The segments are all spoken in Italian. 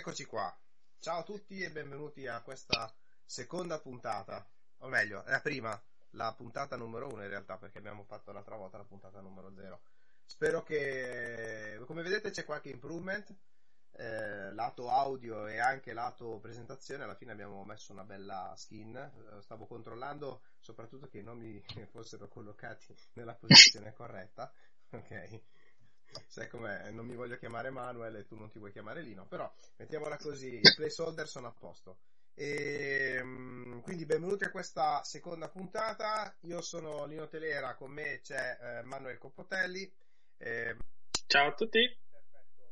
Eccoci qua. Ciao a tutti e benvenuti a questa seconda puntata, o meglio, la prima, la puntata numero uno in realtà, perché abbiamo fatto l'altra volta la puntata numero zero. Spero che, come vedete, c'è qualche improvement, eh, lato audio e anche lato presentazione. Alla fine abbiamo messo una bella skin. Eh, stavo controllando soprattutto che i nomi fossero collocati nella posizione corretta. Ok sai com'è, non mi voglio chiamare Manuel e tu non ti vuoi chiamare Lino, però mettiamola così, i placeholder sono a posto. E, ehm, quindi benvenuti a questa seconda puntata, io sono Lino Telera, con me c'è eh, Manuel Coppotelli. Eh, Ciao a tutti.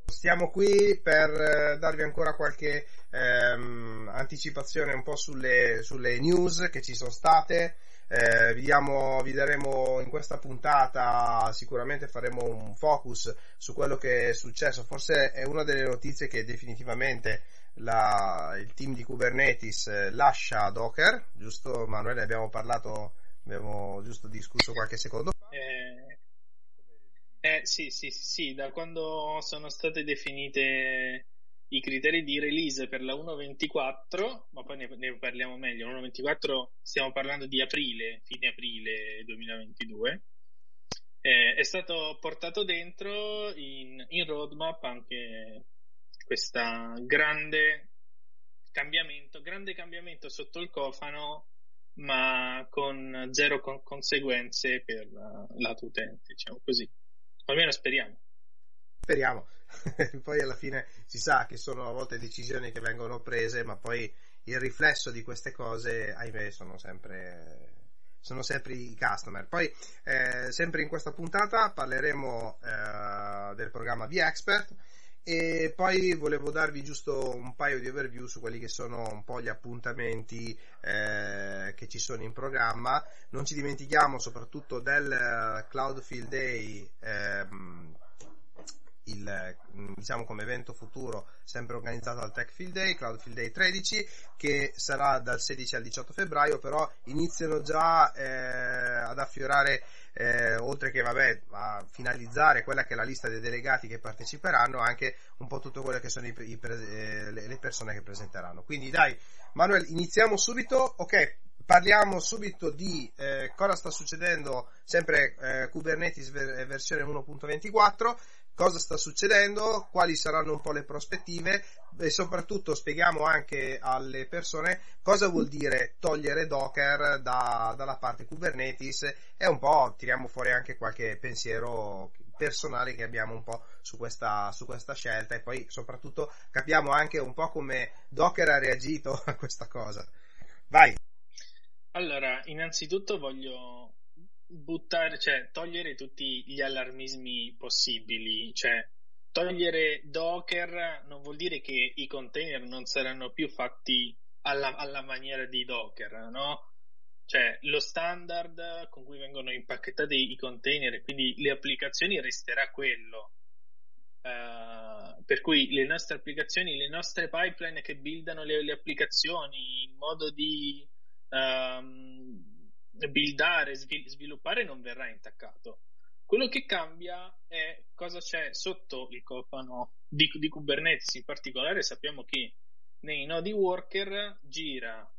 Stiamo qui per eh, darvi ancora qualche ehm, anticipazione un po' sulle, sulle news che ci sono state. Eh, vi, diamo, vi, daremo in questa puntata, sicuramente faremo un focus su quello che è successo. Forse è una delle notizie che definitivamente la, il team di Kubernetes eh, lascia Docker, giusto Manuele? Abbiamo parlato, abbiamo giusto discusso qualche secondo fa. Eh, eh sì, sì, sì, da quando sono state definite i criteri di release per la 1.24, ma poi ne, ne parliamo meglio. 1.24 stiamo parlando di aprile, fine aprile 2022. Eh, è stato portato dentro in, in roadmap anche questo grande cambiamento, grande cambiamento sotto il cofano, ma con zero con conseguenze per la, lato utente, diciamo così. Almeno speriamo. Speriamo. poi alla fine si sa che sono a volte decisioni che vengono prese, ma poi il riflesso di queste cose, ahimè, sono sempre, sono sempre i customer. Poi, eh, sempre in questa puntata parleremo eh, del programma V-Expert e poi volevo darvi giusto un paio di overview su quelli che sono un po' gli appuntamenti eh, che ci sono in programma. Non ci dimentichiamo soprattutto del Cloud Field Day ehm, il, mm, diciamo come evento futuro sempre organizzato al Tech Field Day, Cloud Field Day 13 che sarà dal 16 al 18 febbraio però iniziano già eh, ad affiorare eh, oltre che vabbè, a finalizzare quella che è la lista dei delegati che parteciperanno anche un po' tutto quello che sono i, i, eh, le persone che presenteranno. Quindi dai Manuel iniziamo subito ok? Parliamo subito di eh, cosa sta succedendo sempre eh, Kubernetes ver- versione 1.24 cosa sta succedendo, quali saranno un po' le prospettive e soprattutto spieghiamo anche alle persone cosa vuol dire togliere Docker da, dalla parte Kubernetes e un po' tiriamo fuori anche qualche pensiero personale che abbiamo un po' su questa, su questa scelta e poi soprattutto capiamo anche un po' come Docker ha reagito a questa cosa. Vai! Allora, innanzitutto voglio buttare, cioè togliere tutti gli allarmismi possibili, cioè togliere Docker non vuol dire che i container non saranno più fatti alla, alla maniera di Docker, no? Cioè lo standard con cui vengono impacchettati i container e quindi le applicazioni resterà quello. Uh, per cui le nostre applicazioni, le nostre pipeline che buildano le, le applicazioni, il modo di um, buildare, sviluppare non verrà intaccato. Quello che cambia è cosa c'è sotto il cofano di, di Kubernetes. In particolare sappiamo che nei nodi worker gira,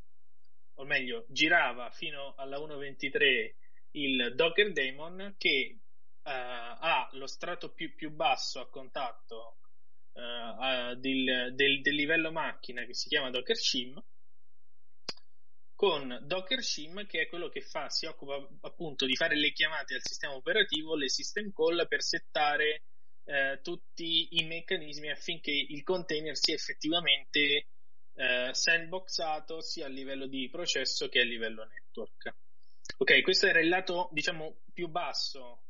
o meglio, girava fino alla 1.23 il Docker Daemon che uh, ha lo strato più, più basso a contatto uh, del, del, del, livello macchina che si chiama Docker Shim con Docker Shim che è quello che fa, si occupa appunto di fare le chiamate al sistema operativo, le system call per settare eh, tutti i meccanismi affinché il container sia effettivamente eh, sandboxato sia a livello di processo che a livello network. Ok, questo era il lato diciamo più basso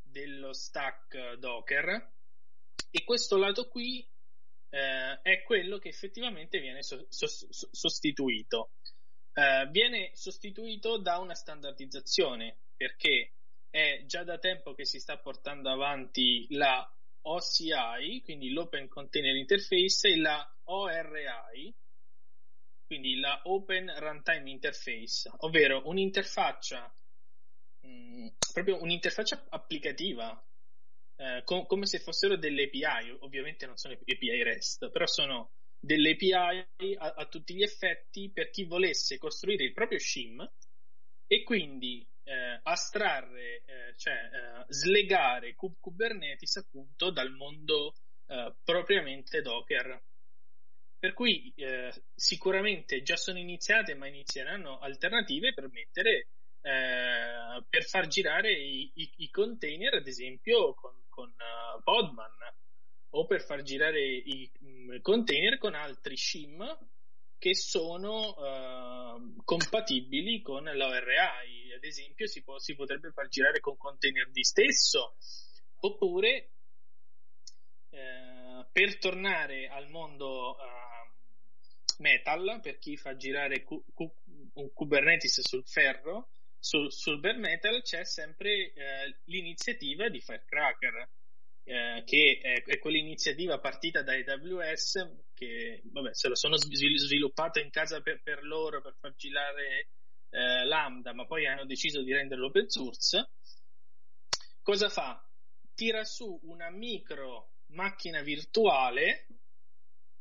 dello stack Docker e questo lato qui eh, è quello che effettivamente viene so- so- sostituito eh, viene sostituito da una standardizzazione perché è già da tempo che si sta portando avanti la OCI, quindi l'Open Container Interface, e la ORI, quindi la Open Runtime Interface, ovvero un'interfaccia, mh, mm, proprio un'interfaccia applicativa, eh, com- come se fossero delle API, ovviamente non sono API REST, però sono delle API a, a, tutti gli effetti per chi volesse costruire il proprio shim e quindi eh, astrarre, eh, cioè eh, slegare Kubernetes appunto dal mondo eh, propriamente Docker. Per cui eh, sicuramente già sono iniziate, ma inizieranno alternative per mettere eh, per far girare i, i, i, container, ad esempio, con, con uh, Podman o per far girare i um, container con altri shim che sono uh, compatibili con l'ORI. Ad esempio, si, può, si, potrebbe far girare con container di stesso, oppure uh, per tornare al mondo uh, metal, per chi fa girare cu- cu- un Kubernetes sul ferro, sul, sul bare metal c'è sempre eh, l'iniziativa di Firecracker, eh, che è, è, quell'iniziativa partita da AWS che vabbè, se lo sono sviluppato in casa per, per loro per far girare eh, Lambda, ma poi hanno deciso di renderlo open source. Cosa fa? Tira su una micro macchina virtuale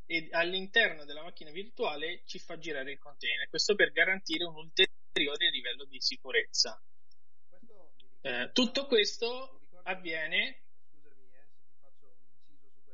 e all'interno della macchina virtuale ci fa girare il container. Questo per garantire un ulteriore livello di sicurezza. Eh, tutto questo avviene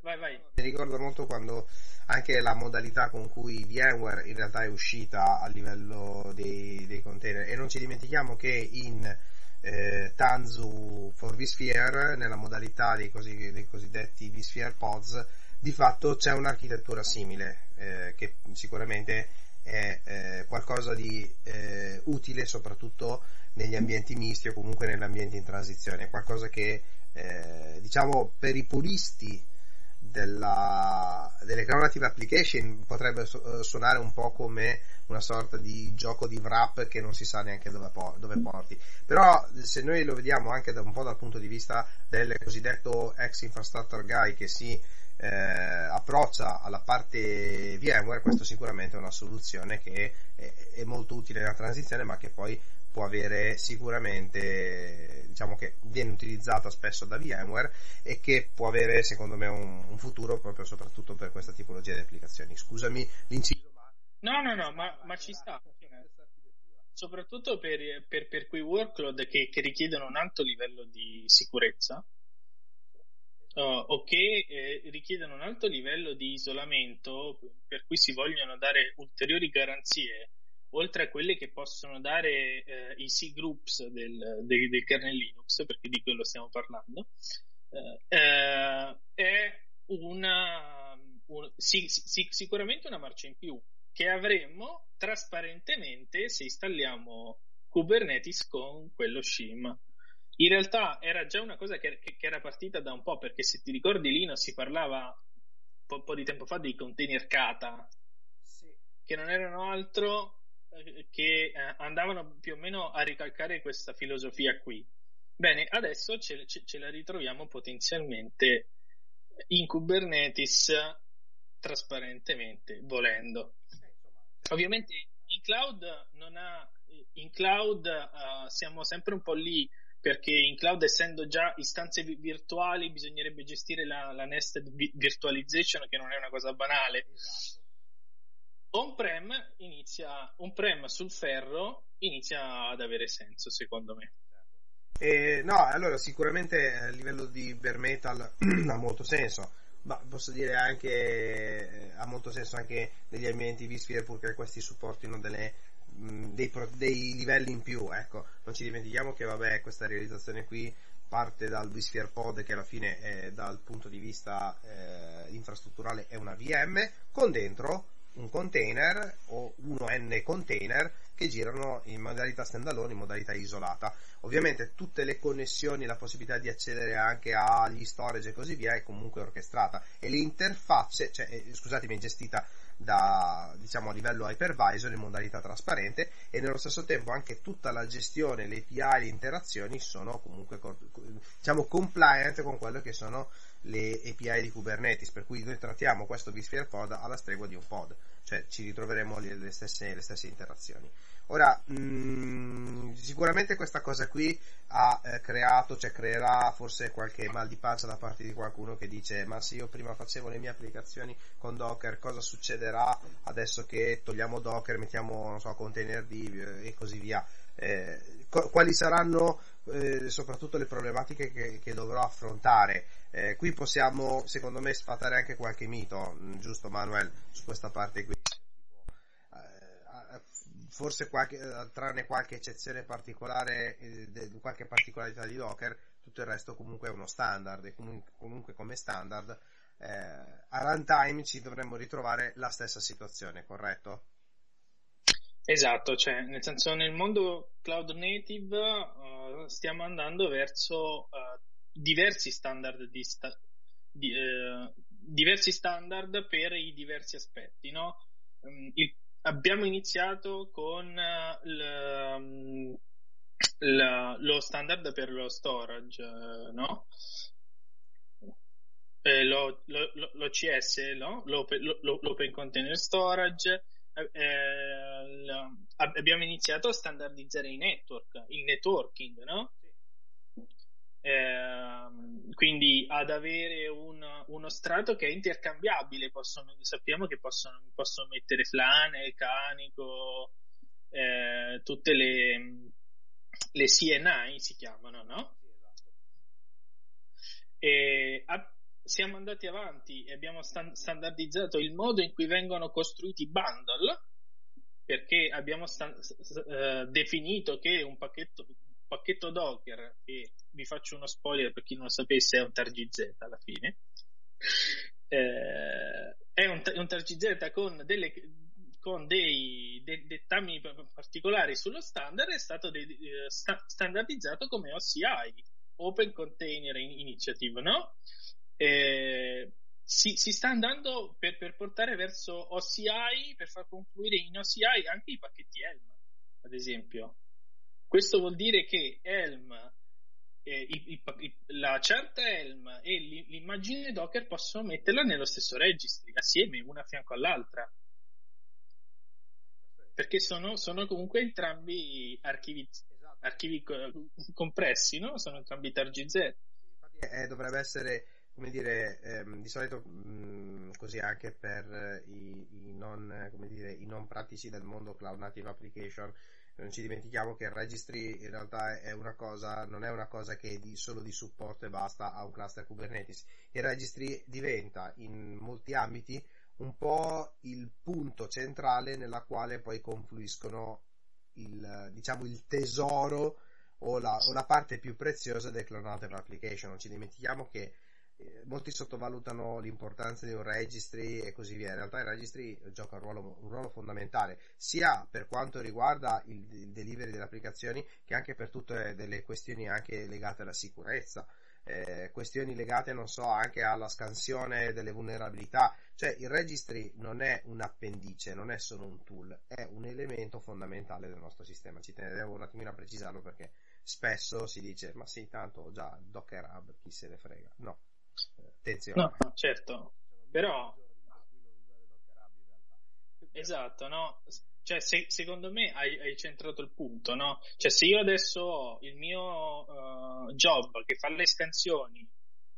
Vai, vai. Mi ricordo molto quando anche la modalità con cui VMware in realtà è uscita a livello dei, dei container e non ci dimentichiamo che in eh, Tanzu for vSphere nella modalità dei, cosi, dei cosiddetti vSphere pods di fatto c'è un'architettura simile eh, che sicuramente è eh, qualcosa di eh, utile soprattutto negli ambienti misti o comunque negli ambienti in transizione, qualcosa che eh, diciamo per i puristi della, delle Cloud Application potrebbe eh, suonare un po' come una sorta di gioco di wrap che non si sa neanche dove, dove porti. Però se noi lo vediamo anche da un po' dal punto di vista del cosiddetto ex infrastructure guy che si eh, approccia alla parte VMware, questo sicuramente è una soluzione che è, è molto utile nella transizione, ma che poi può avere sicuramente, diciamo che viene utilizzata spesso da VMware e che può avere secondo me un, un futuro proprio soprattutto per questa tipologia di applicazioni. Scusami l'inciso. Ma... No, no, no, ma, ma ci sta. Soprattutto per, per, per quei workload che, che, richiedono un alto livello di sicurezza uh, o che eh, richiedono un alto livello di isolamento per cui si vogliono dare ulteriori garanzie oltre a quelle che possono dare eh, i C-groups del, del, del, kernel Linux, perché di quello stiamo parlando, eh, eh è una, un, sì, sì, sicuramente una marcia in più che avremmo trasparentemente se installiamo Kubernetes con quello shim. In realtà era già una cosa che, che, era partita da un po', perché se ti ricordi Linux si parlava un po', un po', di tempo fa dei container Kata, sì. che non erano altro che eh, andavano più o meno a ricalcare questa filosofia qui. Bene, adesso ce, ce, ce la ritroviamo potenzialmente in Kubernetes trasparentemente, volendo. Ovviamente in cloud ha, in cloud uh, siamo sempre un po' lì perché in cloud essendo già istanze virtuali bisognerebbe gestire la, la nested virtualization che non è una cosa banale. Esatto on-prem inizia, on-prem sul ferro inizia ad avere senso, secondo me. Eh, no, allora sicuramente a livello di bare metal ha molto senso, ma posso dire anche eh, ha molto senso anche negli ambienti vSphere purché questi supportino delle, mh, dei, dei, livelli in più, ecco, non ci dimentichiamo che vabbè questa realizzazione qui parte dal vSphere Pod che alla fine è, dal punto di vista eh, infrastrutturale è una VM con dentro un container o uno N container che girano in modalità standalone, in modalità isolata. Ovviamente tutte le connessioni, la possibilità di accedere anche agli storage e così via è comunque orchestrata e l'interfaccia, cioè, eh, scusatemi, è gestita da, diciamo, a livello hypervisor in modalità trasparente e nello stesso tempo anche tutta la gestione, le API, le interazioni sono comunque diciamo, compliant con quello che sono le API di Kubernetes, per cui noi trattiamo questo vSphere pod alla stregua di un pod, cioè ci ritroveremo le stesse, le stesse interazioni. Ora, mh, mm, sicuramente questa cosa qui ha eh, creato, cioè creerà forse qualche mal di pancia da parte di qualcuno che dice ma se io prima facevo le mie applicazioni con Docker, cosa succederà adesso che togliamo Docker, mettiamo, non so, container eh, e così via. Eh, quali saranno eh, soprattutto le problematiche che, che dovrò affrontare. Eh, qui possiamo, secondo me, sfatare anche qualche mito, mm, giusto Manuel, su questa parte qui. Eh, forse qualche, eh, tranne qualche eccezione particolare, eh, qualche particolarità di Docker, tutto il resto comunque è uno standard e comunque, comunque come standard a runtime ci dovremmo ritrovare la stessa situazione, corretto? Esatto, cioè nel senso nel mondo cloud native uh, stiamo andando verso uh, diversi standard di, sta- di uh, diversi standard per i diversi aspetti, no? Um, il, abbiamo iniziato con l, um, l, lo standard per lo storage, no? Eh, lo, lo, l'OCS, no? L'open, l'open Container Storage, eh, eh abbiamo iniziato a standardizzare i network, il networking, no? Eh, quindi ad avere un, uno strato che è intercambiabile, possono, sappiamo che possono, possono mettere flane, canico, eh, tutte le, le CNI si chiamano, no? E a, siamo andati avanti e abbiamo stand- standardizzato il modo in cui vengono costruiti i bundle perché abbiamo sta- uh, definito che un pacchetto, pacchetto Docker, e vi faccio uno spoiler per chi non lo sapesse, è un TarGZ alla fine, eh, è un, un TarGZ con, delle, con dei de- dettami particolari sullo standard, è stato de- uh, sta- standardizzato come OCI, Open Container Initiative, no? Eh, si, si, sta andando per, per, portare verso OCI, per far confluire in OCI anche i pacchetti Helm, ad esempio. Questo vuol dire che Helm, eh, il, il, la certa Helm e l'immagine Docker possono metterla nello stesso registry, assieme, una a fianco all'altra. Perché sono, sono comunque entrambi archivi, esatto. archivi compressi, no? Sono entrambi TarGZ. Infatti eh, dovrebbe essere come dire, ehm, di solito mh, mm, così anche per i, i, non, dire, i, non, pratici del mondo cloud native application, non ci dimentichiamo che il registry in realtà è cosa, non è una cosa che è di, solo di supporto e basta a un cluster Kubernetes. Il registry diventa in molti ambiti un po' il punto centrale nella quale poi confluiscono il, diciamo, il tesoro o la, o la parte più preziosa del cloud native application. Non ci dimentichiamo che molti sottovalutano l'importanza di un registry e così via. In realtà il registry gioca un ruolo, un ruolo fondamentale sia per quanto riguarda il, il, delivery delle applicazioni che anche per tutte delle questioni anche legate alla sicurezza. Eh, questioni legate, non so, anche alla scansione delle vulnerabilità. Cioè, il registry non è un appendice, non è solo un tool, è un elemento fondamentale del nostro sistema. Ci tenevo un attimino a precisarlo perché spesso si dice, ma sì, tanto già Docker Hub, chi se ne frega. No, Attenzione. No, certo, però... Esatto, no? Cioè, se, secondo me hai, hai, centrato il punto, no? Cioè, se io adesso ho il mio uh, job che fa le scansioni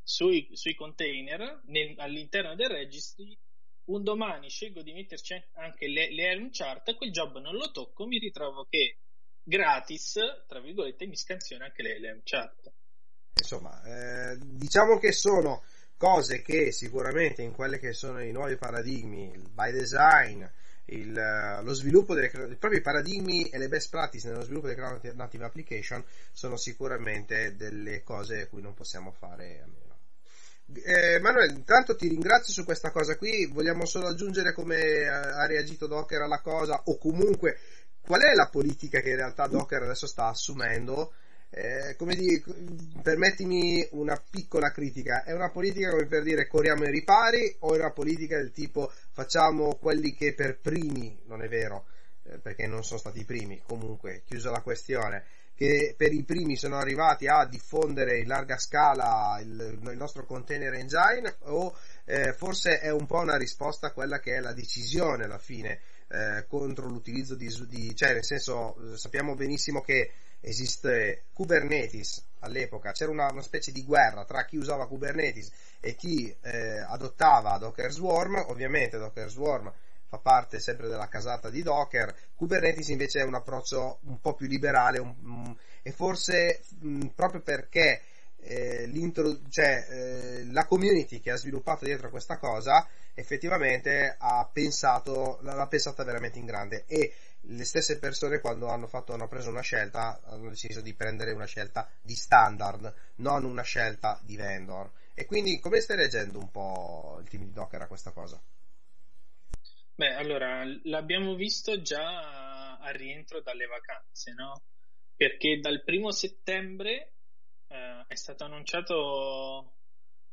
sui, sui container nel, all'interno del registry, un domani scelgo di metterci anche le, le Helm chart, quel job non lo tocco, mi ritrovo che gratis, tra virgolette, mi scansiona anche le Helm chart. Insomma, eh, diciamo che sono cose che sicuramente in quelli che sono i nuovi paradigmi, il by design, il, lo sviluppo dei propri paradigmi e le best practice nello sviluppo delle cloud native application sono sicuramente delle cose a cui non possiamo fare a meno. Eh, intanto ti ringrazio su questa cosa qui. Vogliamo solo aggiungere come ha reagito Docker alla cosa, o comunque qual è la politica che in realtà Docker adesso sta assumendo eh, come dire, permettimi una piccola critica, è una politica come per dire corriamo ai ripari o è una politica del tipo facciamo quelli che per primi, non è vero, eh, perché non sono stati i primi, comunque, chiusa la questione, che per i primi sono arrivati a diffondere in larga scala il, il nostro container engine o eh, forse è un po' una risposta a quella che è la decisione alla fine eh, contro l'utilizzo di, di, cioè nel senso sappiamo benissimo che esiste Kubernetes. All'epoca, c'era una, una, specie di guerra tra chi usava Kubernetes e chi eh, adottava Docker Swarm, ovviamente Docker Swarm fa parte sempre della casata di Docker, Kubernetes invece è un approccio un po' più liberale un, um, e forse mh, proprio perché eh, cioè, eh, la community che ha sviluppato dietro questa cosa effettivamente ha pensato, l'ha pensata veramente in grande e le stesse persone quando hanno, fatto, hanno preso una scelta hanno deciso di prendere una scelta di standard, non una scelta di vendor. E quindi come stai leggendo un po' il team di Docker a questa cosa? Beh, allora, l'abbiamo visto già al rientro dalle vacanze, no? Perché dal primo settembre eh, è stato annunciato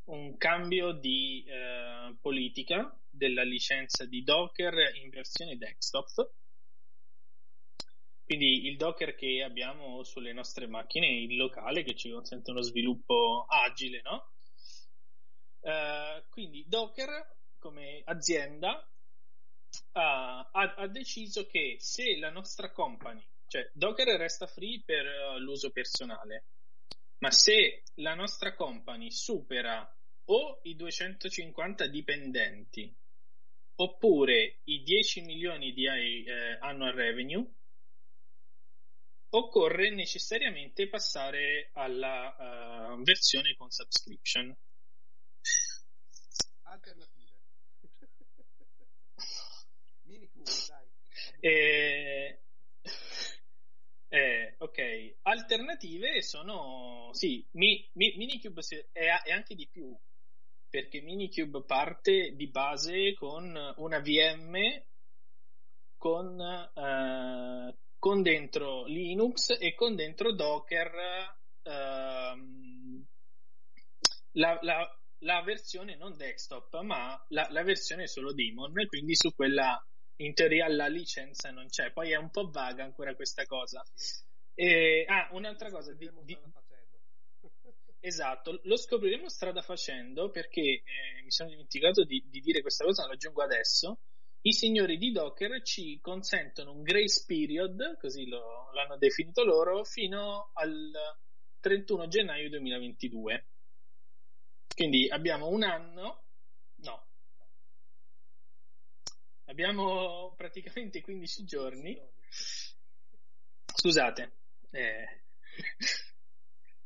un cambio di eh, politica della licenza di Docker in versione desktop. Quindi il Docker che abbiamo sulle nostre macchine, il locale che ci consente uno sviluppo agile, no? Uh, quindi Docker come azienda ha, ha, ha, deciso che se la nostra company, cioè Docker resta free per uh, l'uso personale, ma se la nostra company supera o i 250 dipendenti oppure i 10 milioni di eh, annual revenue, occorre necessariamente passare alla uh, versione con subscription. E... Eh, ok, alternative sono sì, mi, mi, Minikube è, è, anche di più perché Minikube parte di base con una VM con, eh, con dentro Linux e con dentro Docker ehm, la, la, la, versione non desktop ma la, la versione solo daemon quindi su quella in teoria la licenza non c'è, poi è un po' vaga ancora questa cosa. E, ah, un'altra cosa, di, di... esatto, lo scopriremo strada facendo perché eh, mi sono dimenticato di, di, dire questa cosa, lo aggiungo adesso. I signori di Docker ci consentono un grace period, così lo, l'hanno definito loro, fino al 31 gennaio 2022. Quindi abbiamo un anno, no, Abbiamo praticamente 15 giorni. Scusate, eh,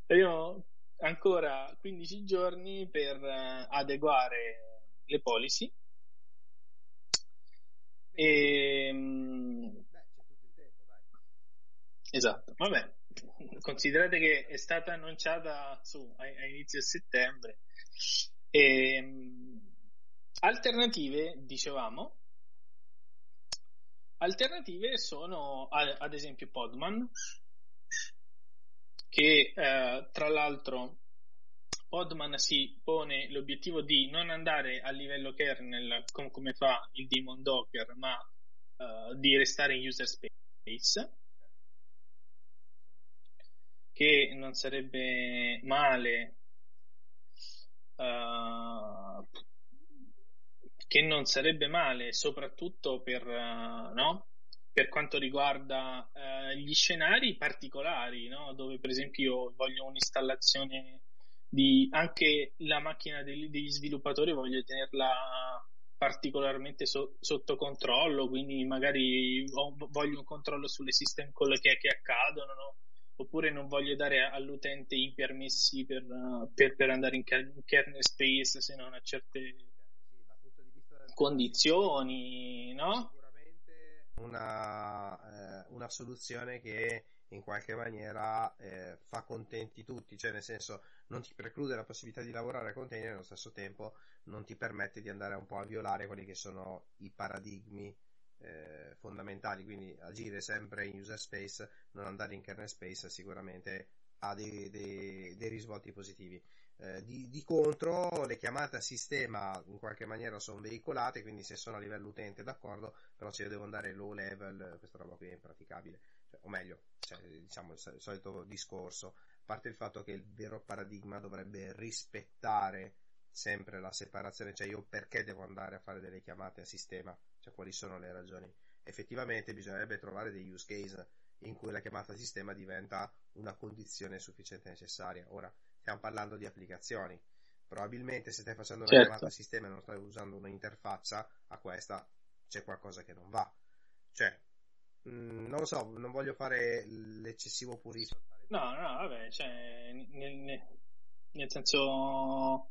abbiamo ancora 15 giorni per uh, adeguare le policy. E, um, esatto, vabbè, considerate che è stata annunciata su, a, a inizio settembre. E, um, alternative, dicevamo, Alternative sono ad esempio Podman, che eh, tra l'altro Podman si pone l'obiettivo di non andare a livello kernel com- come fa il daemon Docker, ma uh, di restare in user space, che non sarebbe male uh, che non sarebbe male, soprattutto per, uh, no? per quanto riguarda uh, gli scenari particolari, no? dove per esempio io voglio un'installazione di anche la macchina degli, degli sviluppatori, voglio tenerla particolarmente so, sotto controllo, quindi magari voglio un controllo sulle system call che, che accadono, no? oppure non voglio dare all'utente i permessi per, uh, per, per andare in, in kernel space se non a certe condizioni, no? Sicuramente una, eh, una soluzione che in qualche maniera eh, fa contenti tutti, cioè nel senso non ti preclude la possibilità di lavorare a container e allo stesso tempo non ti permette di andare un po' a violare quelli che sono i paradigmi eh, fondamentali, quindi agire sempre in user space, non andare in kernel space sicuramente ha dei, dei, dei risvolti positivi. Eh, di, di, contro le chiamate a sistema in qualche maniera sono veicolate, quindi se sono a livello utente d'accordo, però se io devo andare low level, questa roba qui è impraticabile. Cioè, o meglio, cioè, diciamo il, solito discorso, a parte il fatto che il vero paradigma dovrebbe rispettare sempre la separazione, cioè io perché devo andare a fare delle chiamate a sistema, cioè quali sono le ragioni. Effettivamente bisognerebbe trovare degli use case in cui la chiamata sistema diventa una condizione sufficiente e necessaria. Ora, stiamo parlando di applicazioni. Probabilmente se stai facendo una certo. chiamata sistema e non stai usando un'interfaccia a questa, c'è qualcosa che non va. Cioè, mh, mm, non lo so, non voglio fare l'eccessivo purista. No, no, vabbè, cioè, nel, nel senso,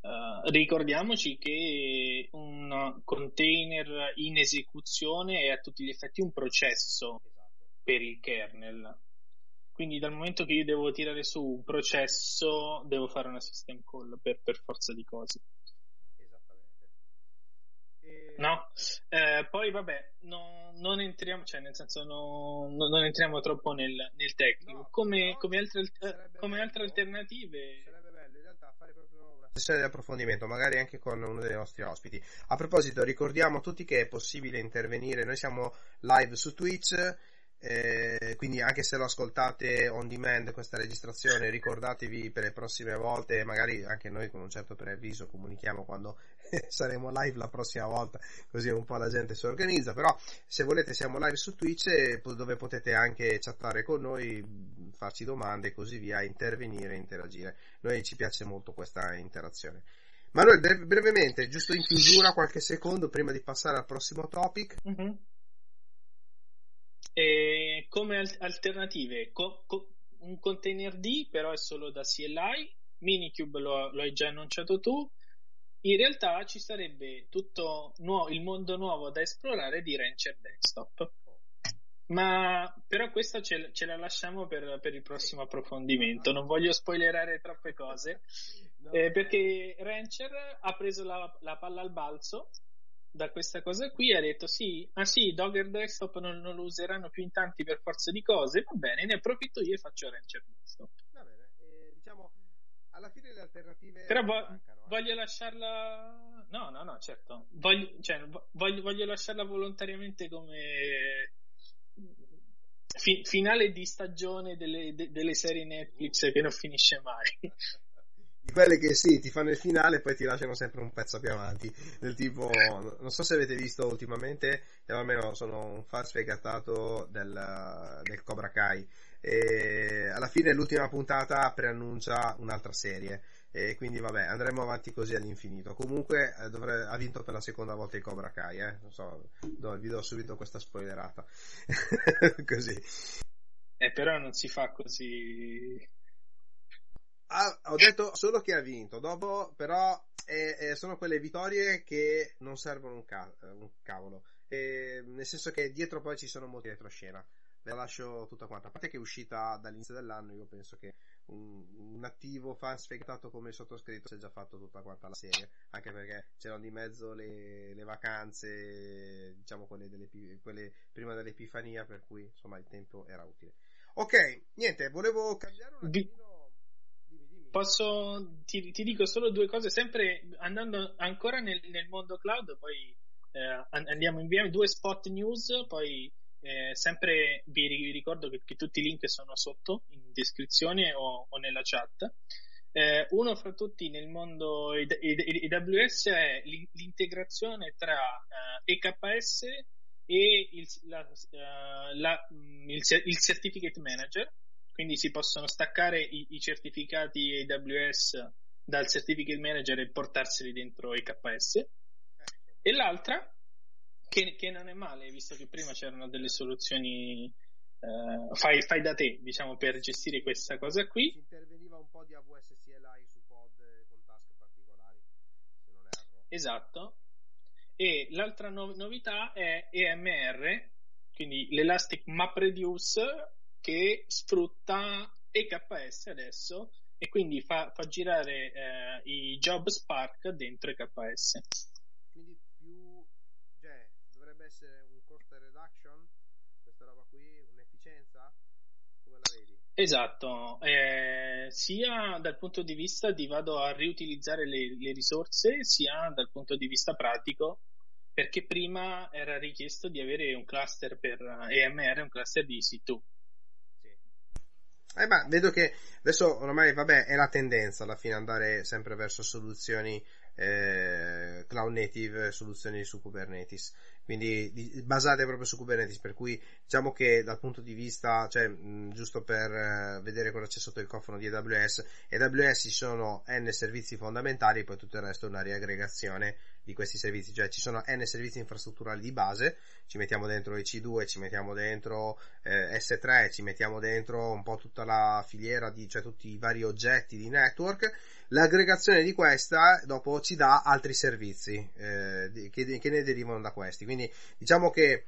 uh, ricordiamoci che un container in esecuzione è a tutti gli effetti un processo esatto. per il kernel. Quindi dal momento che io devo tirare su un processo, devo fare una system call per, per forza di cose. No? Eh, poi vabbè, no, non entriamo, cioè nel senso no, no, non entriamo troppo nel, nel tecnico. come, come, altre, come altre alternative... Sarebbe bello in realtà fare proprio una sessione di approfondimento, magari anche con uno dei nostri ospiti. A proposito, ricordiamo a tutti che è possibile intervenire, noi siamo live su Twitch eh, quindi anche se lo ascoltate on demand questa registrazione ricordatevi per le prossime volte magari anche noi con un certo preavviso comunichiamo quando saremo live la prossima volta così un po' la gente si organizza però se volete siamo live su Twitch dove potete anche chattare con noi farci domande e così via intervenire interagire. Noi ci piace molto questa interazione. Manuel brevemente giusto in chiusura qualche secondo prima di passare al prossimo topic? Mm-hmm. E come alternative, co- co- un container D però è solo da CLI, Minikube lo, lo hai già annunciato tu, in realtà ci sarebbe tutto nuovo, il mondo nuovo da esplorare di Rancher Desktop. Ma però questa ce, ce la lasciamo per, per, il prossimo approfondimento. Non voglio spoilerare troppe cose. Eh, perché Rancher ha preso la, la palla al balzo da questa cosa qui ha detto sì, ah sì, Dogger Desktop non, non, lo useranno più in tanti per forza di cose, va bene, ne approfitto io e faccio Rancher Desktop. Va bene, eh, diciamo, alla fine le alternative... Però vo- mancano, eh. voglio lasciarla... No, no, no, certo. Voglio, cioè, voglio, voglio lasciarla volontariamente come... Fi- finale di stagione delle, de- delle serie Netflix che non finisce mai di quelle che sì, ti fanno il finale e poi ti lasciano sempre un pezzo più avanti. Del tipo, non so se avete visto ultimamente, io almeno sono un fan sfegatato del, del Cobra Kai. E alla fine l'ultima puntata preannuncia un'altra serie. E quindi vabbè, andremo avanti così all'infinito. Comunque eh, dovre... ha vinto per la seconda volta il Cobra Kai, eh? Non so, do, vi do subito questa spoilerata. così. Eh, però non si fa così Ah, ho detto solo che ha vinto, dopo però eh, eh, sono quelle vittorie che non servono un, ca- un cavolo, eh, nel senso che dietro poi ci sono molti retroscena. Ve la lascio tutta quanta. A parte che è uscita dall'inizio dell'anno, io penso che un, un attivo fan sfegatato come il sottoscritto si è già fatto tutta quanta la serie, anche perché c'erano di mezzo le, le vacanze, diciamo quelle, delle, quelle prima dell'Epifania, per cui insomma il tempo era utile. Ok, niente, volevo cambiare un attimino Posso, ti, ti, dico solo due cose, sempre andando ancora nel, nel mondo cloud, poi eh, andiamo in via, due spot news, poi eh, sempre vi ricordo che, che, tutti i link sono sotto in descrizione o, o nella chat. Eh, uno fra tutti nel mondo AWS è l'integrazione tra uh, eh, EKS e il, la, uh, la, il, il Certificate Manager quindi si possono staccare i, i certificati AWS dal Certificate Manager e portarseli dentro EKS. E l'altra, che, che, non è male, visto che prima c'erano delle soluzioni eh, fai, fai, da te, diciamo, per gestire questa cosa qui. Si interveniva un po' di AWS CLI su pod con task particolari, se non erro. Esatto. E l'altra no- novità è EMR, quindi l'Elastic MapReduce che sfrutta EKS adesso e quindi fa, fa girare eh, i job Spark dentro EKS. Quindi più, cioè, dovrebbe essere un cost reduction, questa roba qui, un'efficienza? Come la vedi? Esatto, eh, sia dal punto di vista di vado a riutilizzare le, le risorse, sia dal punto di vista pratico perché prima era richiesto di avere un cluster per EMR, un cluster di EC2 eh, ma vedo che adesso ormai, vabbè, è la tendenza alla fine andare sempre verso soluzioni eh, cloud native, soluzioni su Kubernetes. Quindi di, basate proprio su Kubernetes, per cui diciamo che dal punto di vista, cioè mh, giusto per uh, vedere cosa c'è sotto il cofano di AWS, AWS ci sono n servizi fondamentali e poi tutto il resto è una riaggregazione di questi servizi, cioè ci sono n servizi infrastrutturali di base, ci mettiamo dentro EC2, ci mettiamo dentro eh, S3, ci mettiamo dentro un po' tutta la filiera di, cioè tutti i vari oggetti di network, L'aggregazione di questa dopo ci dà altri servizi eh, che, che, ne derivano da questi. Quindi diciamo che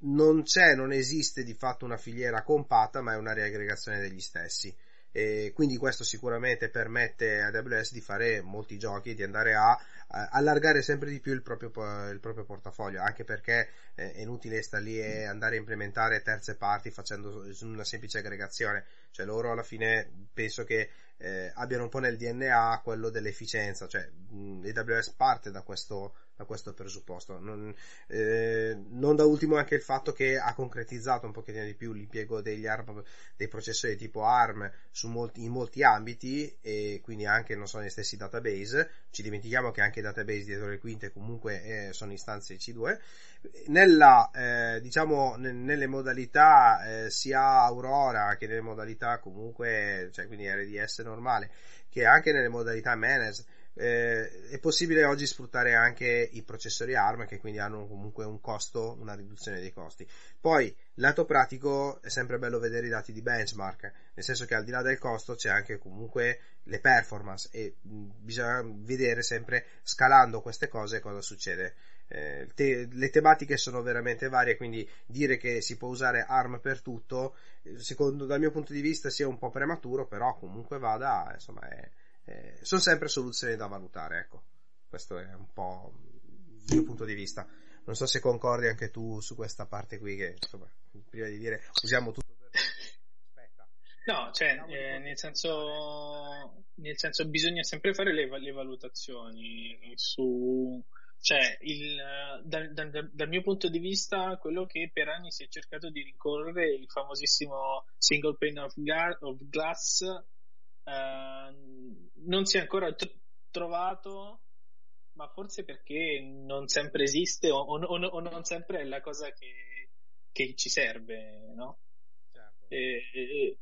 non c'è, non esiste di fatto una filiera compatta, ma è una riaggregazione degli stessi. E quindi questo sicuramente permette ad AWS di fare molti giochi e di andare a, a allargare sempre di più il proprio, il proprio portafoglio, anche perché eh, è inutile stare lì e andare a implementare terze parti facendo una semplice aggregazione, cioè loro alla fine penso che eh, abbiano un po' nel DNA quello dell'efficienza, cioè mh, AWS parte da questo, da questo presupposto. Non, eh, non, da ultimo anche il fatto che ha concretizzato un pochettino di più l'impiego degli ARM, dei processori tipo ARM molti, in molti ambiti e quindi anche non so, negli stessi database. Ci dimentichiamo che anche i database dietro le quinte comunque eh, sono istanze C2. Nella, eh, diciamo, n- nelle modalità eh, sia Aurora che nelle modalità comunque, cioè quindi RDS normale, che anche nelle modalità managed, eh, è possibile oggi sfruttare anche i processori ARM che quindi hanno comunque un costo, una riduzione dei costi. Poi, lato pratico, è sempre bello vedere i dati di benchmark, nel senso che al di là del costo c'è anche comunque le performance e mh, bisogna vedere sempre scalando queste cose cosa succede. Eh, te, le tematiche sono veramente varie, quindi dire che si può usare ARM per tutto, eh, secondo dal mio punto di vista sia un po' prematuro, però comunque vada, insomma, è, è, sono sempre soluzioni da valutare, ecco. Questo è un po' il mio punto di vista. Non so se concordi anche tu su questa parte qui, che insomma, prima di dire usiamo tutto per... Aspetta. No, cioè, eh, nel senso, nel senso bisogna sempre fare le, le valutazioni su, cioè, il, dal, dal, dal, mio punto di vista, quello che per anni si è cercato di rincorrere il famosissimo single pane of, ga- of glass uh, non si è ancora t- trovato, ma forse perché non sempre esiste o, o, o, o non sempre è la cosa che, che ci serve, no? Certo. E, e,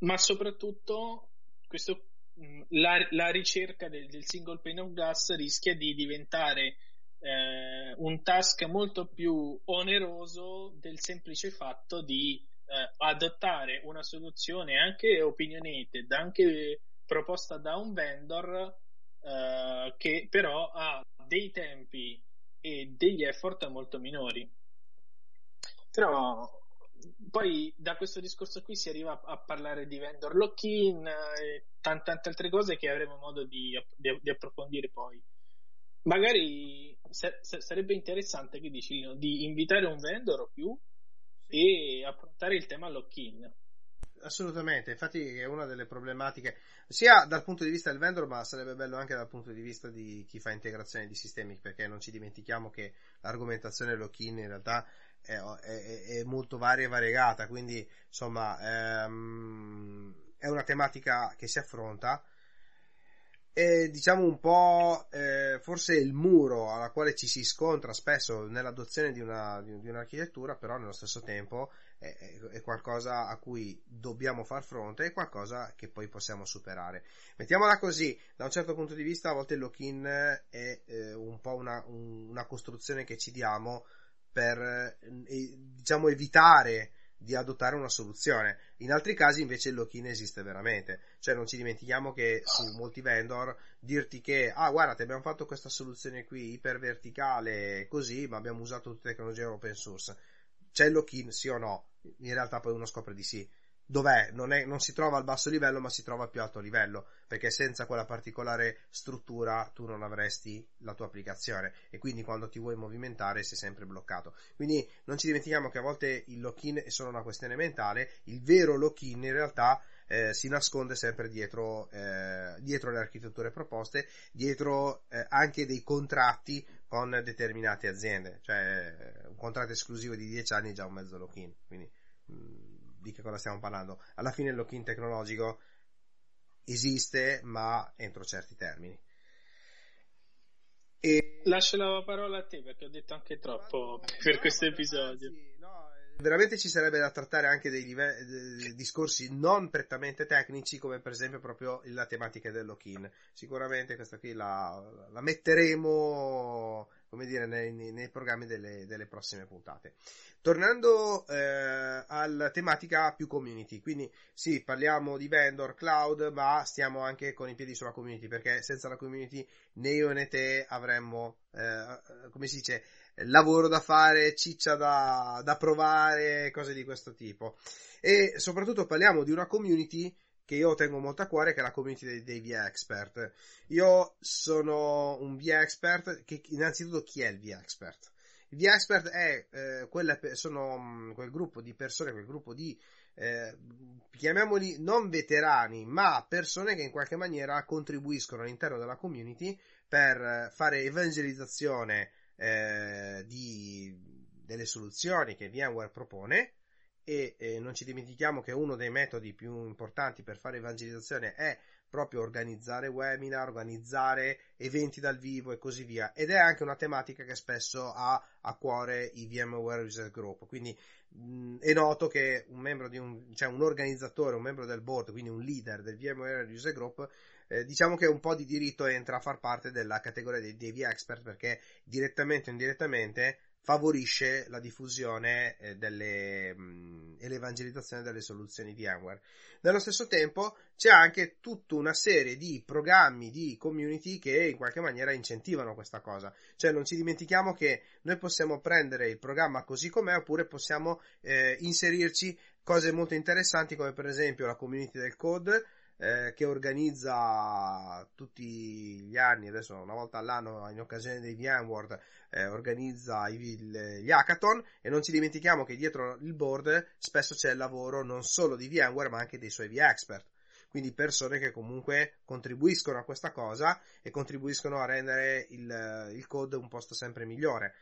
ma soprattutto questo Mm, la, la ricerca del, del, single pane of glass rischia di diventare eh, un task molto più oneroso del semplice fatto di eh, adottare una soluzione anche opinionated, anche proposta da un vendor eh, che però ha dei tempi e degli effort molto minori. Però poi da questo discorso qui si arriva a, parlare di vendor lock-in e tante, tante altre cose che avremo modo di, di, di approfondire poi. Magari se, se, sarebbe interessante, che dici, di invitare un vendor o più e affrontare il tema lock-in. Assolutamente, infatti è una delle problematiche sia dal punto di vista del vendor, ma sarebbe bello anche dal punto di vista di chi fa integrazione di sistemi, perché non ci dimentichiamo che l'argomentazione lock-in in realtà è, è, è molto varia e variegata, quindi insomma ehm, è una tematica che si affronta e diciamo un po' eh, forse il muro alla quale ci si scontra spesso nell'adozione di, una, di, di un'architettura, però nello stesso tempo è, è, qualcosa a cui dobbiamo far fronte e qualcosa che poi possiamo superare. Mettiamola così, da un certo punto di vista a volte il lock-in è eh, un po' una, un, una costruzione che ci diamo per eh, diciamo evitare di adottare una soluzione. In altri casi invece il lock-in esiste veramente, cioè non ci dimentichiamo che su molti vendor dirti che ah guarda ti abbiamo fatto questa soluzione qui iperverticale così ma abbiamo usato tutte le tecnologie open source. C'è il lock-in sì o no? In realtà poi uno scopre di sì dov'è? Non, è, non si trova al basso livello, ma si trova al più alto livello, perché senza quella particolare struttura tu non avresti la tua applicazione e quindi quando ti vuoi movimentare sei sempre bloccato. Quindi non ci dimentichiamo che a volte il lock-in è solo una questione mentale, il vero lock-in in realtà eh, si nasconde sempre dietro, eh, dietro, le architetture proposte, dietro eh, anche dei contratti con determinate aziende, cioè un contratto esclusivo di 10 anni è già un mezzo lock-in, quindi mh, mm, di che cosa stiamo parlando. Alla fine il lock-in tecnologico esiste, ma entro certi termini. E... Lascio la parola a te perché ho detto anche troppo per no, questo episodio. Anzi, no, veramente ci sarebbe da trattare anche dei, live- dei, discorsi non prettamente tecnici, come per esempio proprio la tematica del lock-in. Sicuramente questa qui la, la metteremo come dire, nei, nei programmi delle, delle, prossime puntate. Tornando eh, alla tematica più community, quindi sì, parliamo di vendor, cloud, ma stiamo anche con i piedi sulla community, perché senza la community né io né te avremmo, eh, come si dice, lavoro da fare, ciccia da, da provare, cose di questo tipo. E soprattutto parliamo di una community che io tengo molto a cuore, che è la community dei, dei VIA Expert. Io sono un VIA Expert, che innanzitutto chi è il VIA Expert? Il VIA Expert è eh, quella, sono mm, quel gruppo di persone, quel gruppo di eh, chiamiamoli non veterani, ma persone che in qualche maniera contribuiscono all'interno della community per fare evangelizzazione eh, di, delle soluzioni che VMware propone e eh, non ci dimentichiamo che uno dei metodi più importanti per fare evangelizzazione è proprio organizzare webinar, organizzare eventi dal vivo e così via. Ed è anche una tematica che spesso ha a cuore i VMware User Group. Quindi mh, è noto che un membro di un, cioè un organizzatore, un membro del board, quindi un leader del VMware User Group eh, diciamo che un po' di diritto entra a far parte della categoria dei, dei V-Expert perché direttamente o indirettamente favorisce la diffusione eh, delle, mh, e l'evangelizzazione delle soluzioni VMware. Nello stesso tempo c'è anche tutta una serie di programmi di community che in qualche maniera incentivano questa cosa. Cioè non ci dimentichiamo che noi possiamo prendere il programma così com'è oppure possiamo eh, inserirci cose molto interessanti come per esempio la community del code eh, che organizza tutti gli anni, adesso una volta all'anno in occasione dei VMworld, eh, organizza i, gli hackathon e non ci dimentichiamo che dietro il board spesso c'è il lavoro non solo di VMware ma anche dei suoi V-Expert. Quindi persone che comunque contribuiscono a questa cosa e contribuiscono a rendere il, il code un posto sempre migliore.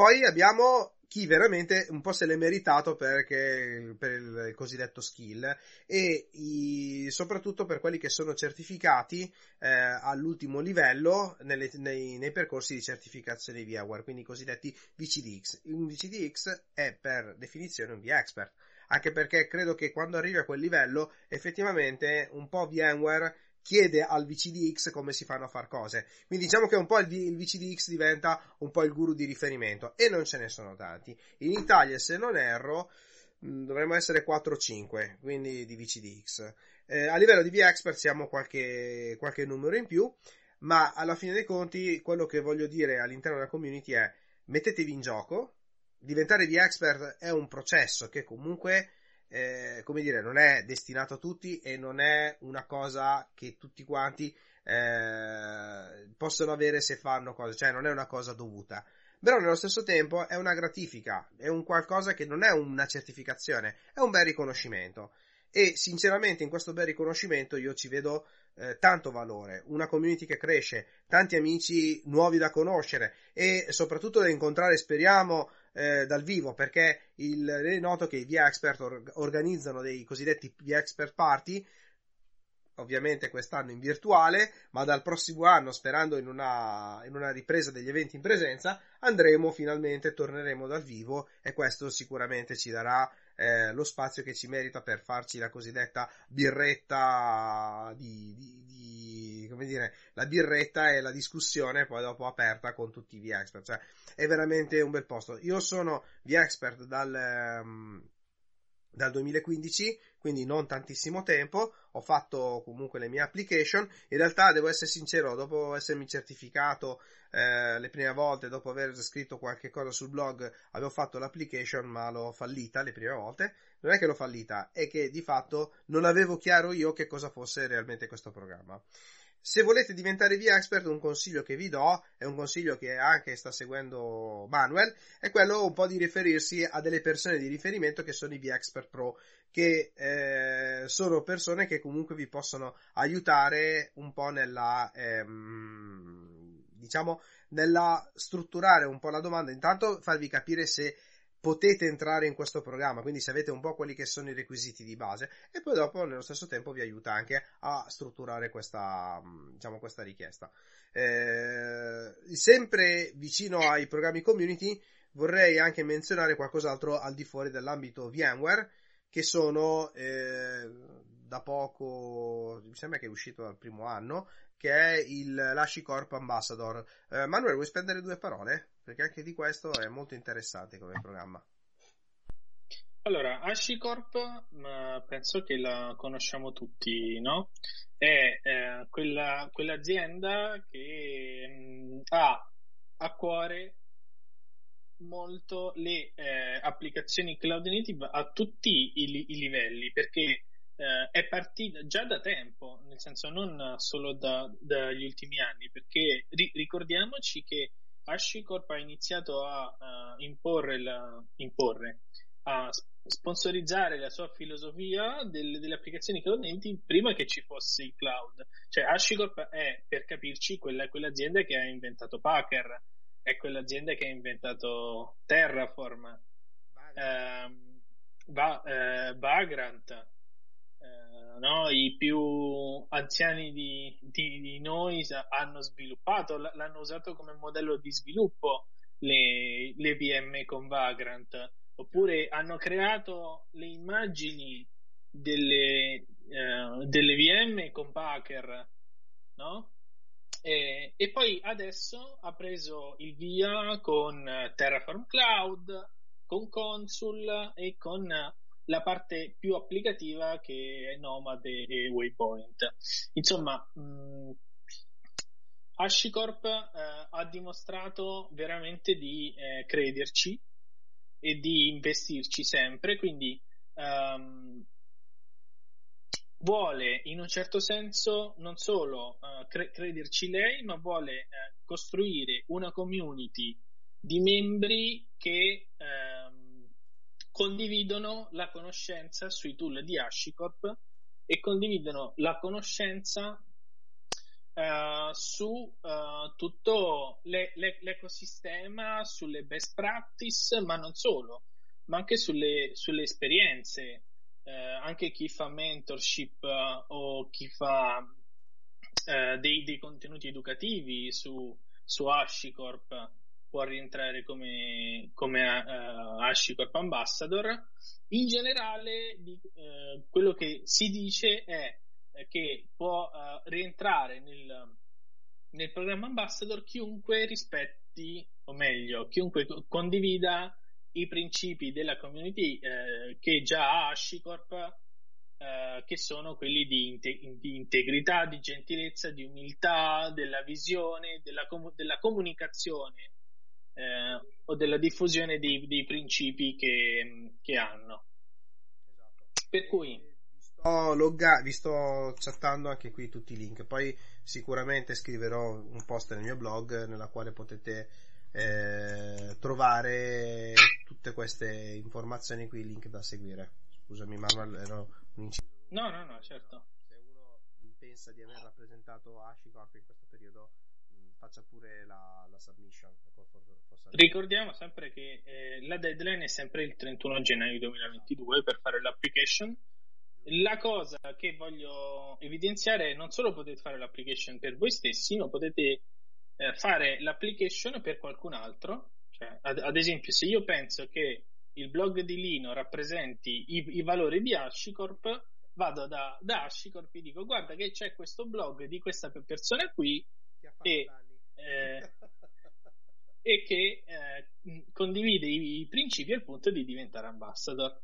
Poi abbiamo chi veramente un po' se l'è meritato perché, per il cosiddetto skill e i, soprattutto per quelli che sono certificati eh, all'ultimo livello nelle, nei, nei, percorsi di certificazione VMware, quindi i cosiddetti VCDX. Un VCDX è per definizione un V-Expert, anche perché credo che quando arrivi a quel livello effettivamente un po' VMware chiede al VCDX come si fanno a fare cose. Quindi diciamo che un po' il, il VCDX diventa un po' il guru di riferimento e non ce ne sono tanti. In Italia, se non erro, mm, dovremmo essere 4 o 5, quindi di VCDX. Eh, a livello di V-Expert siamo qualche, qualche numero in più, ma alla fine dei conti quello che voglio dire all'interno della community è mettetevi in gioco, diventare V-Expert è un processo che comunque eh, come dire, non è destinato a tutti e non è una cosa che tutti quanti eh, possono avere se fanno cose, cioè non è una cosa dovuta. Però nello stesso tempo è una gratifica, è un qualcosa che non è una certificazione, è un bel riconoscimento. E sinceramente in questo bel riconoscimento io ci vedo eh, tanto valore, una community che cresce, tanti amici nuovi da conoscere e soprattutto da incontrare, speriamo, eh, dal vivo perché il, è noto che i via expert or- organizzano dei cosiddetti via expert party ovviamente quest'anno in virtuale, ma dal prossimo anno, sperando in una, in una, ripresa degli eventi in presenza, andremo finalmente, torneremo dal vivo e questo sicuramente ci darà eh, lo spazio che ci merita per farci la cosiddetta birretta di, di, di, come dire, la birretta e la discussione poi dopo aperta con tutti i V-Expert, cioè è veramente un bel posto. Io sono V-Expert dal, um, dal 2015, quindi non tantissimo tempo, ho fatto comunque le mie application, in realtà devo essere sincero, dopo essermi certificato eh, le prime volte, dopo aver scritto qualche cosa sul blog, avevo fatto l'application ma l'ho fallita le prime volte, non è che l'ho fallita, è che di fatto non avevo chiaro io che cosa fosse realmente questo programma. Se volete diventare via expert, un consiglio che vi do, è un consiglio che anche sta seguendo Manuel, è quello un po' di riferirsi a delle persone di riferimento che sono i via expert pro, che eh, sono persone che comunque vi possono aiutare un po' nella, ehm, diciamo, nella strutturare un po' la domanda. Intanto farvi capire se potete entrare in questo programma, quindi se avete un po' quelli che sono i requisiti di base e poi dopo nello stesso tempo vi aiuta anche a strutturare questa, diciamo, questa richiesta. Eh, sempre vicino ai programmi community vorrei anche menzionare qualcos'altro al di fuori dell'ambito VMware che sono eh, da poco, mi sembra che è uscito dal primo anno, che è il l'Ashicorp Ambassador. Eh, Manuel, vuoi spendere due parole? Perché anche di questo è molto interessante come programma. Allora, HashiCorp penso che la conosciamo tutti, no? È eh, quella, quell'azienda che mh, mm, ha a cuore molto le eh, applicazioni cloud native a tutti i, i livelli, perché eh, è partita già da tempo, nel senso non solo da, dagli ultimi anni, perché ri- ricordiamoci che HashiCorp ha iniziato a, a imporre, la, imporre, a sponsorizzare la sua filosofia delle, delle applicazioni cloud native prima che ci fosse il cloud. Cioè HashiCorp è, per capirci, quella, quell'azienda che ha inventato Packer, è quell'azienda che ha inventato Terraform, eh, Va, eh, Vagrant, eh, no? i più anziani di, di, di, noi hanno sviluppato, l'hanno usato come modello di sviluppo le, le VM con Vagrant, oppure hanno creato le immagini delle, eh, delle VM con Packer, no? E, e, poi adesso ha preso il via con Terraform Cloud, con Consul e con la parte più applicativa che è Nomad e, Waypoint. Insomma, mh, HashiCorp eh, ha dimostrato veramente di eh, crederci e di investirci sempre, quindi um, vuole in un certo senso non solo uh, cre- crederci lei, ma vuole uh, costruire una community di membri che uh, condividono la conoscenza sui tool di HashiCorp e condividono la conoscenza uh, su uh, tutto le, le, l'ecosistema, sulle best practice, ma non solo, ma anche sulle, sulle esperienze. Uh, anche chi fa mentorship o chi fa dei, dei, contenuti educativi su, su HashiCorp può rientrare come, come uh, HashiCorp Ambassador. In generale, di, uh, quello che si dice è che può uh, rientrare nel, nel programma Ambassador chiunque rispetti, o meglio, chiunque condivida i principi della community eh, che già ha HashiCorp, eh, che sono quelli di, inte- di, integrità, di gentilezza, di umiltà, della visione, della, com- della comunicazione eh, o della diffusione dei, dei principi che, che hanno. Esatto. Per cui vi sto, logga- vi sto chattando anche qui tutti i link, poi sicuramente scriverò un post nel mio blog nella quale potete eh, trovare tutte queste informazioni qui, link da seguire. Scusami Manuel, ero un inciso. No, no, no, certo. Se uno pensa di aver rappresentato Ashicorp in questo periodo, faccia pure la, la submission. Ricordiamo sempre che eh, la deadline è sempre il 31 gennaio 2022 per fare l'application. La cosa che voglio evidenziare è non solo potete fare l'application per voi stessi, ma potete eh, fare l'application per qualcun altro. Cioè, ad, ad, esempio, se io penso che il blog di Lino rappresenti i, i valori di HashiCorp, vado da, da HashiCorp e dico guarda che c'è questo blog di questa persona qui e eh, e che eh, condivide i, i, principi al punto di diventare ambassador.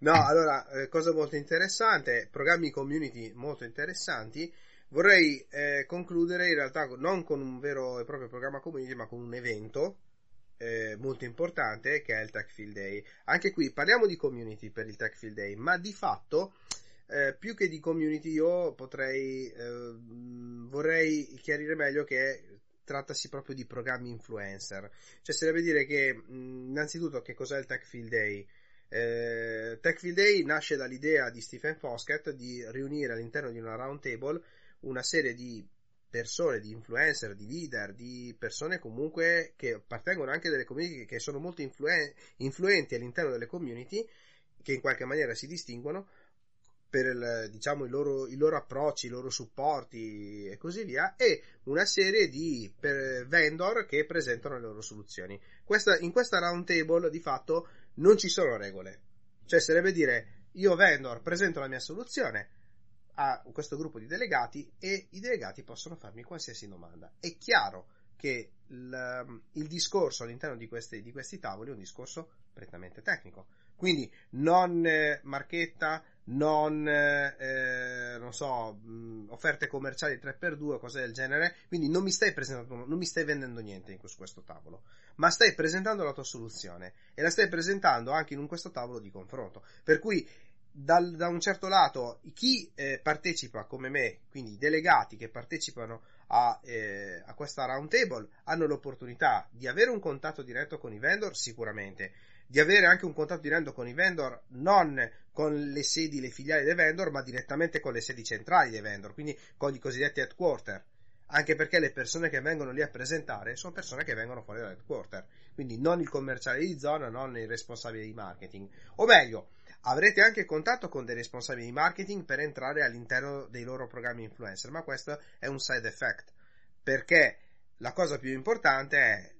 No, allora, eh, cosa molto interessante, programmi community molto interessanti. Vorrei eh, concludere in realtà non con un vero e proprio programma community, ma con un evento eh, molto importante che è il Tech Field Day. Anche qui parliamo di community per il Tech Field Day, ma di fatto eh, più che di community io potrei eh, vorrei chiarire meglio che trattasi proprio di programmi influencer. Cioè, deve dire che, innanzitutto, che cos'è il Tech Field Day? Eh, Tech Field Day nasce dall'idea di Stephen Foskett di riunire all'interno di una round table una serie di persone, di influencer, di leader, di persone comunque che appartengono anche delle community che sono molto influen- influenti all'interno delle community, che in qualche maniera si distinguono per il, diciamo, i, loro, i loro approcci, i loro supporti e così via, e una serie di vendor che presentano le loro soluzioni. Questa, in questa round table di fatto non ci sono regole, cioè sarebbe dire io vendor presento la mia soluzione a questo gruppo di delegati e i delegati possono farmi qualsiasi domanda. È chiaro che il, il discorso all'interno di questi, di questi, tavoli è un discorso prettamente tecnico. Quindi non eh, marchetta, non, eh, non so, mh, offerte commerciali 3x2, cose del genere. Quindi non mi stai presentando, non mi stai vendendo niente in questo, questo tavolo, ma stai presentando la tua soluzione e la stai presentando anche in questo tavolo di confronto. Per cui dal, da un certo lato chi eh, partecipa come me, quindi i delegati che partecipano a, eh, a questa roundtable, hanno l'opportunità di avere un contatto diretto con i vendor sicuramente, di avere anche un contatto diretto con i vendor non con le sedi, le filiali dei vendor, ma direttamente con le sedi centrali dei vendor, quindi con i cosiddetti headquarter. Anche perché le persone che vengono lì a presentare sono persone che vengono fuori dall'headquarter, quindi non il commerciale di zona, non il responsabile di marketing. O meglio, Avrete anche contatto con dei responsabili di marketing per entrare all'interno dei loro programmi influencer, ma questo è un side effect, perché la cosa più importante è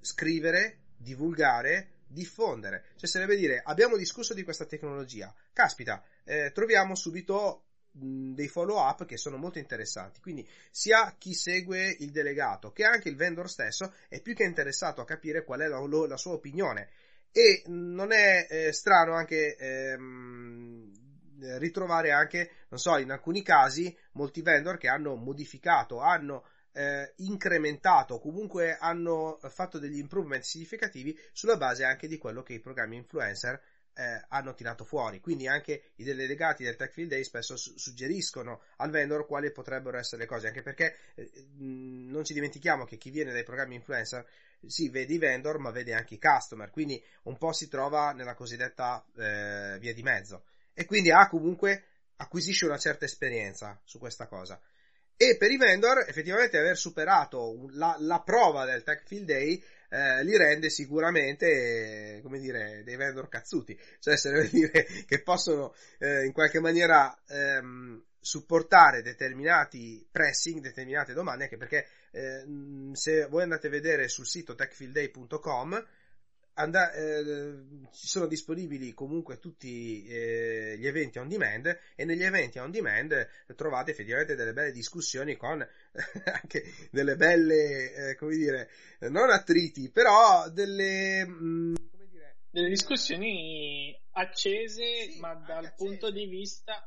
scrivere, divulgare, diffondere. Cioè sarebbe dire, abbiamo discusso di questa tecnologia, caspita, eh, troviamo subito dei follow up che sono molto interessanti. Quindi sia chi segue il delegato che anche il vendor stesso è più che interessato a capire qual è la, la sua opinione e non è eh, strano anche ehm, ritrovare anche, non so, in alcuni casi molti vendor che hanno modificato, hanno eh, incrementato, comunque hanno fatto degli improvement significativi sulla base anche di quello che i programmi influencer eh, hanno tirato fuori. Quindi anche i delegati del Tech Field Day spesso su- suggeriscono al vendor quali potrebbero essere le cose, anche perché eh, non ci dimentichiamo che chi viene dai programmi influencer sì, vede i vendor, ma vede anche i customer, quindi un po' si trova nella cosiddetta eh, via di mezzo. E quindi ha comunque acquisisce una certa esperienza su questa cosa. E per i vendor, effettivamente, aver superato la, la prova del Tech Field Day eh, li rende sicuramente, come dire, dei vendor cazzuti. Cioè, se deve dire che possono eh, in qualche maniera ehm, supportare determinati pressing, determinate domande, anche perché eh, se voi andate a vedere sul sito techfieldday.com And- eh, ci sono disponibili comunque tutti eh, gli eventi on demand e negli eventi on demand trovate effettivamente delle belle discussioni con anche delle belle, eh, come dire, non attriti, però delle... Mh, mm, come dire, delle discussioni accese, sì, ma dal accese. punto di vista,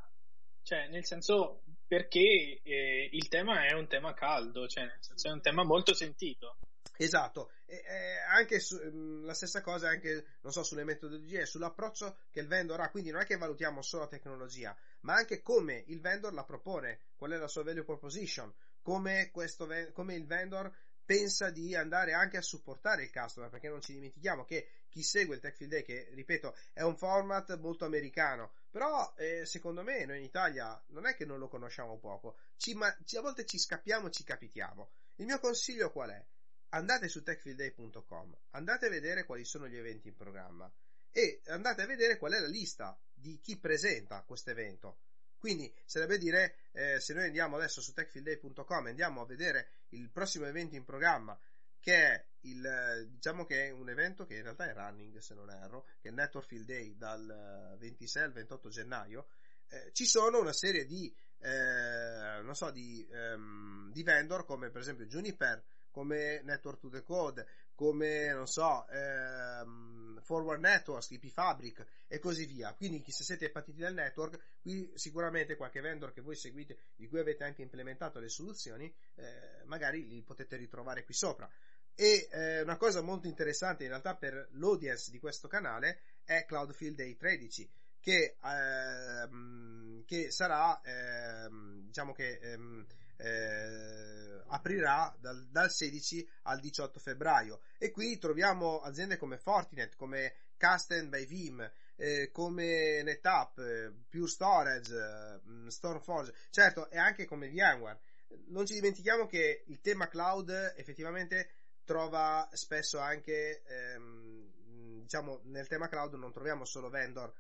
cioè nel senso perché eh, il tema è un tema caldo, cioè nel senso è un tema molto sentito. Esatto, e, e anche su, mm, la stessa cosa anche, non so, sulle metodologie, e sull'approccio che il vendor ha, quindi non è che valutiamo solo la tecnologia, ma anche come il vendor la propone, qual è la sua value proposition, come, questo, come il vendor pensa di andare anche a supportare il customer, perché non ci dimentichiamo che chi segue il Tech Field Day, che ripeto è un format molto americano, però eh, secondo me noi in Italia non è che non lo conosciamo poco, ci, ma, ci, a volte ci scappiamo, ci capitiamo. Il mio consiglio qual è? Andate su techfieldday.com, andate a vedere quali sono gli eventi in programma e andate a vedere qual è la lista di chi presenta questo evento. Quindi sarebbe dire, eh, se noi andiamo adesso su techfieldday.com e andiamo a vedere il prossimo evento in programma, che è il, diciamo che è un evento che in realtà è running, se non erro, che è il Network Field Day dal 26 al 28 gennaio, eh, ci sono una serie di, eh, non so, di, um, di vendor come per esempio Juniper, come Network to the Code, come, non so, ehm, Forward Networks, IP Fabric e così via. Quindi se siete partiti dal network, qui sicuramente qualche vendor che voi seguite, di cui avete anche implementato le soluzioni, eh, magari li potete ritrovare qui sopra. E eh, una cosa molto interessante in realtà per l'audience di questo canale è Cloudfield Day 13 che, ehm, che sarà ehm, diciamo che ehm, eh, aprirà dal, dal, 16 al 18 febbraio e qui troviamo aziende come Fortinet, come Casten by Vim, eh, come NetApp, eh, Pure Storage, eh, Stormforge, certo, e anche come VMware. non ci dimentichiamo che il tema cloud effettivamente trova spesso anche, ehm, diciamo, nel tema cloud non troviamo solo vendor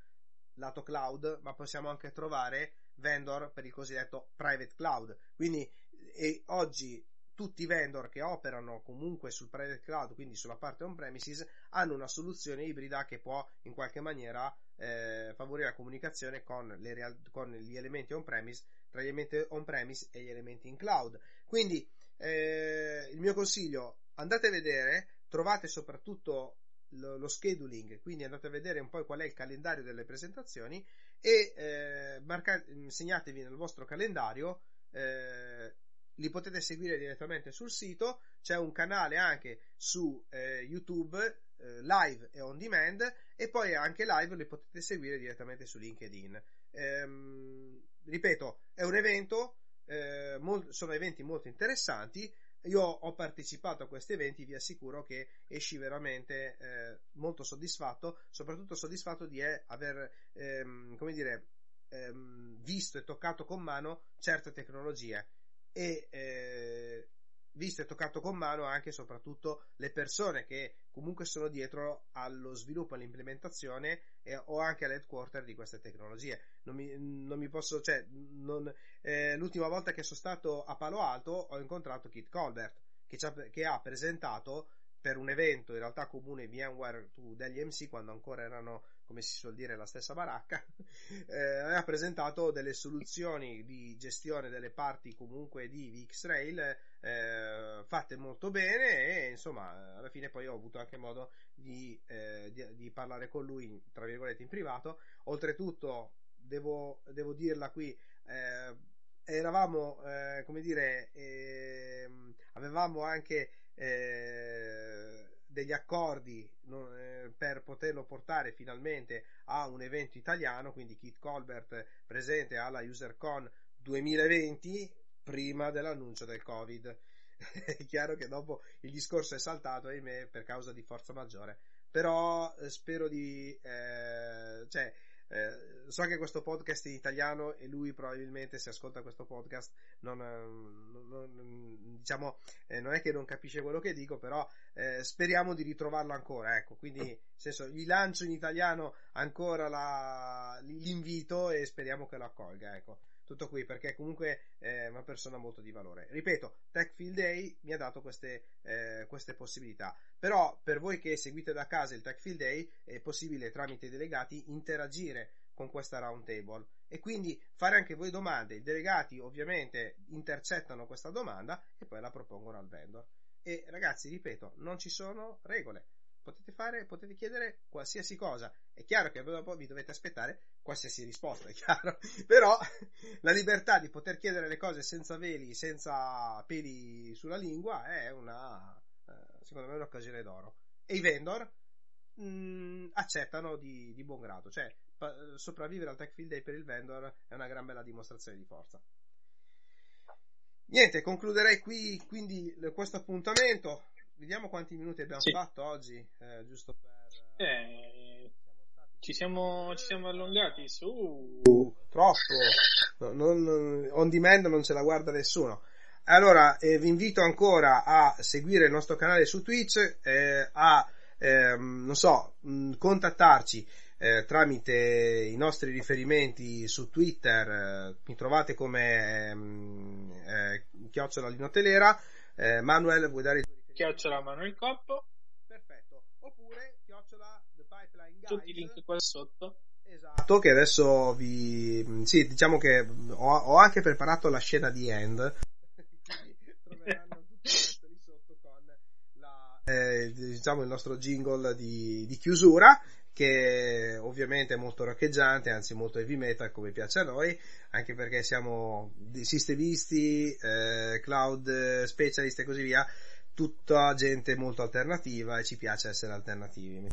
lato cloud, ma possiamo anche trovare vendor per il cosiddetto private cloud. Quindi oggi tutti i vendor che operano comunque sul private cloud, quindi sulla parte on-premises, hanno una soluzione ibrida che può in qualche maniera eh, favorire la comunicazione con, real- con, gli elementi on-premise, tra gli elementi on-premise e gli elementi in cloud. Quindi eh, il mio consiglio, andate a vedere, trovate soprattutto lo, lo, scheduling, quindi andate a vedere un po' qual è il calendario delle presentazioni e eh, marcate, segnatevi nel vostro calendario eh, li potete seguire direttamente sul sito, c'è un canale anche su eh, YouTube eh, live e on demand e poi anche live li potete seguire direttamente su LinkedIn. Ehm, ripeto, è un evento, eh, molt- sono eventi molto interessanti. Io ho partecipato a questi eventi, vi assicuro che esci veramente eh, molto soddisfatto, soprattutto soddisfatto di eh, aver, ehm, come dire, ehm, visto e toccato con mano certe tecnologie. E eh, visto e toccato con mano anche e soprattutto le persone che comunque sono dietro allo sviluppo all'implementazione eh, o anche all'headquarter di queste tecnologie. Non mi, non mi posso, cioè, non, eh, l'ultima volta che sono stato a Palo Alto ho incontrato Kit Colbert che, che ha presentato per un evento in realtà comune VMware degli MC quando ancora erano come si suol dire la stessa baracca eh, aveva presentato delle soluzioni di gestione delle parti comunque di VxRail eh, fatte molto bene e insomma alla fine poi ho avuto anche modo di, eh, di, di parlare con lui tra virgolette in privato. Oltretutto devo, devo dirla qui eh, eravamo eh, come dire ehm, avevamo anche eh, degli accordi eh, per poterlo portare finalmente a un evento italiano, quindi Kit Colbert presente alla UserCon 2020 prima dell'annuncio del Covid. è chiaro che dopo il discorso è saltato, ahimè, per causa di forza maggiore. Però eh, spero di... Eh, cioè, eh, so che questo podcast è in italiano e lui probabilmente se ascolta questo podcast non, non, non diciamo eh, non è che non capisce quello che dico però eh, speriamo di ritrovarlo ancora ecco. Quindi nel senso gli lancio in italiano ancora la, l'invito e speriamo che lo accolga ecco tutto qui perché comunque è una persona molto di valore. Ripeto, Techfield Day mi ha dato queste, eh, queste possibilità. Però per voi che seguite da casa il Techfield Day è possibile tramite i delegati interagire con questa round table e quindi fare anche voi domande. I delegati ovviamente intercettano questa domanda e poi la propongono al vendor. E ragazzi, ripeto, non ci sono regole potete fare, potete chiedere qualsiasi cosa. È chiaro che dopo vi dovete aspettare qualsiasi risposta, è chiaro. Però la libertà di poter chiedere le cose senza veli, senza peli sulla lingua è una, eh, secondo me, un'occasione d'oro. E i vendor mh, mm, accettano di, di, buon grado, cioè pa- sopravvivere al Tech Field Day per il vendor è una gran bella dimostrazione di forza. Niente, concluderei qui quindi questo appuntamento vediamo quanti minuti abbiamo sì. fatto oggi, eh, giusto per... Eh, ci, siamo, ci siamo allungati su... Uh, troppo, no, non, on demand non ce la guarda nessuno. Allora, eh, vi invito ancora a seguire il nostro canale su Twitch, eh, a, ehm, non so, mh, contattarci eh, tramite i nostri riferimenti su Twitter, eh, mi trovate come ehm, eh, chiocciola linotelera. Eh, Manuel, vuoi dare i tuoi chiocciola Manuel Coppo. Perfetto. Oppure chiocciola The Pipeline Guide. Tutti i link qua sotto. Esatto, che adesso vi... Sì, diciamo che ho, ho anche preparato la scena di End. Quindi troveranno tutti i lì sotto con la, eh, diciamo il nostro jingle di, di chiusura che ovviamente è molto roccheggiante, anzi molto heavy metal come piace a noi, anche perché siamo sistemisti, eh, cloud specialist e così via, tutta gente molto alternativa e ci piace essere alternativi.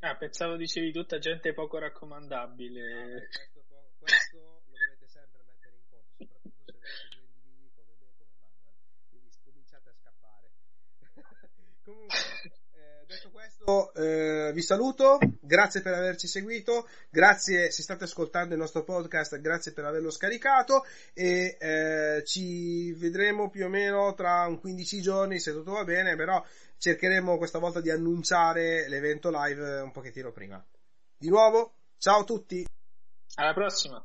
Ah, pensavo dicevi tutta gente poco raccomandabile. Ah, questo, questo, lo dovete sempre mettere in conto, soprattutto se avete due individui come me e come Manuel. Quindi cominciate a scappare. Comunque, eh, vi saluto, grazie per averci seguito, grazie se state ascoltando il nostro podcast, grazie per averlo scaricato e eh, ci vedremo più o meno tra un 15 giorni se tutto va bene, però cercheremo questa volta di annunciare l'evento live un pochettino prima. Di nuovo, ciao a tutti! Alla prossima!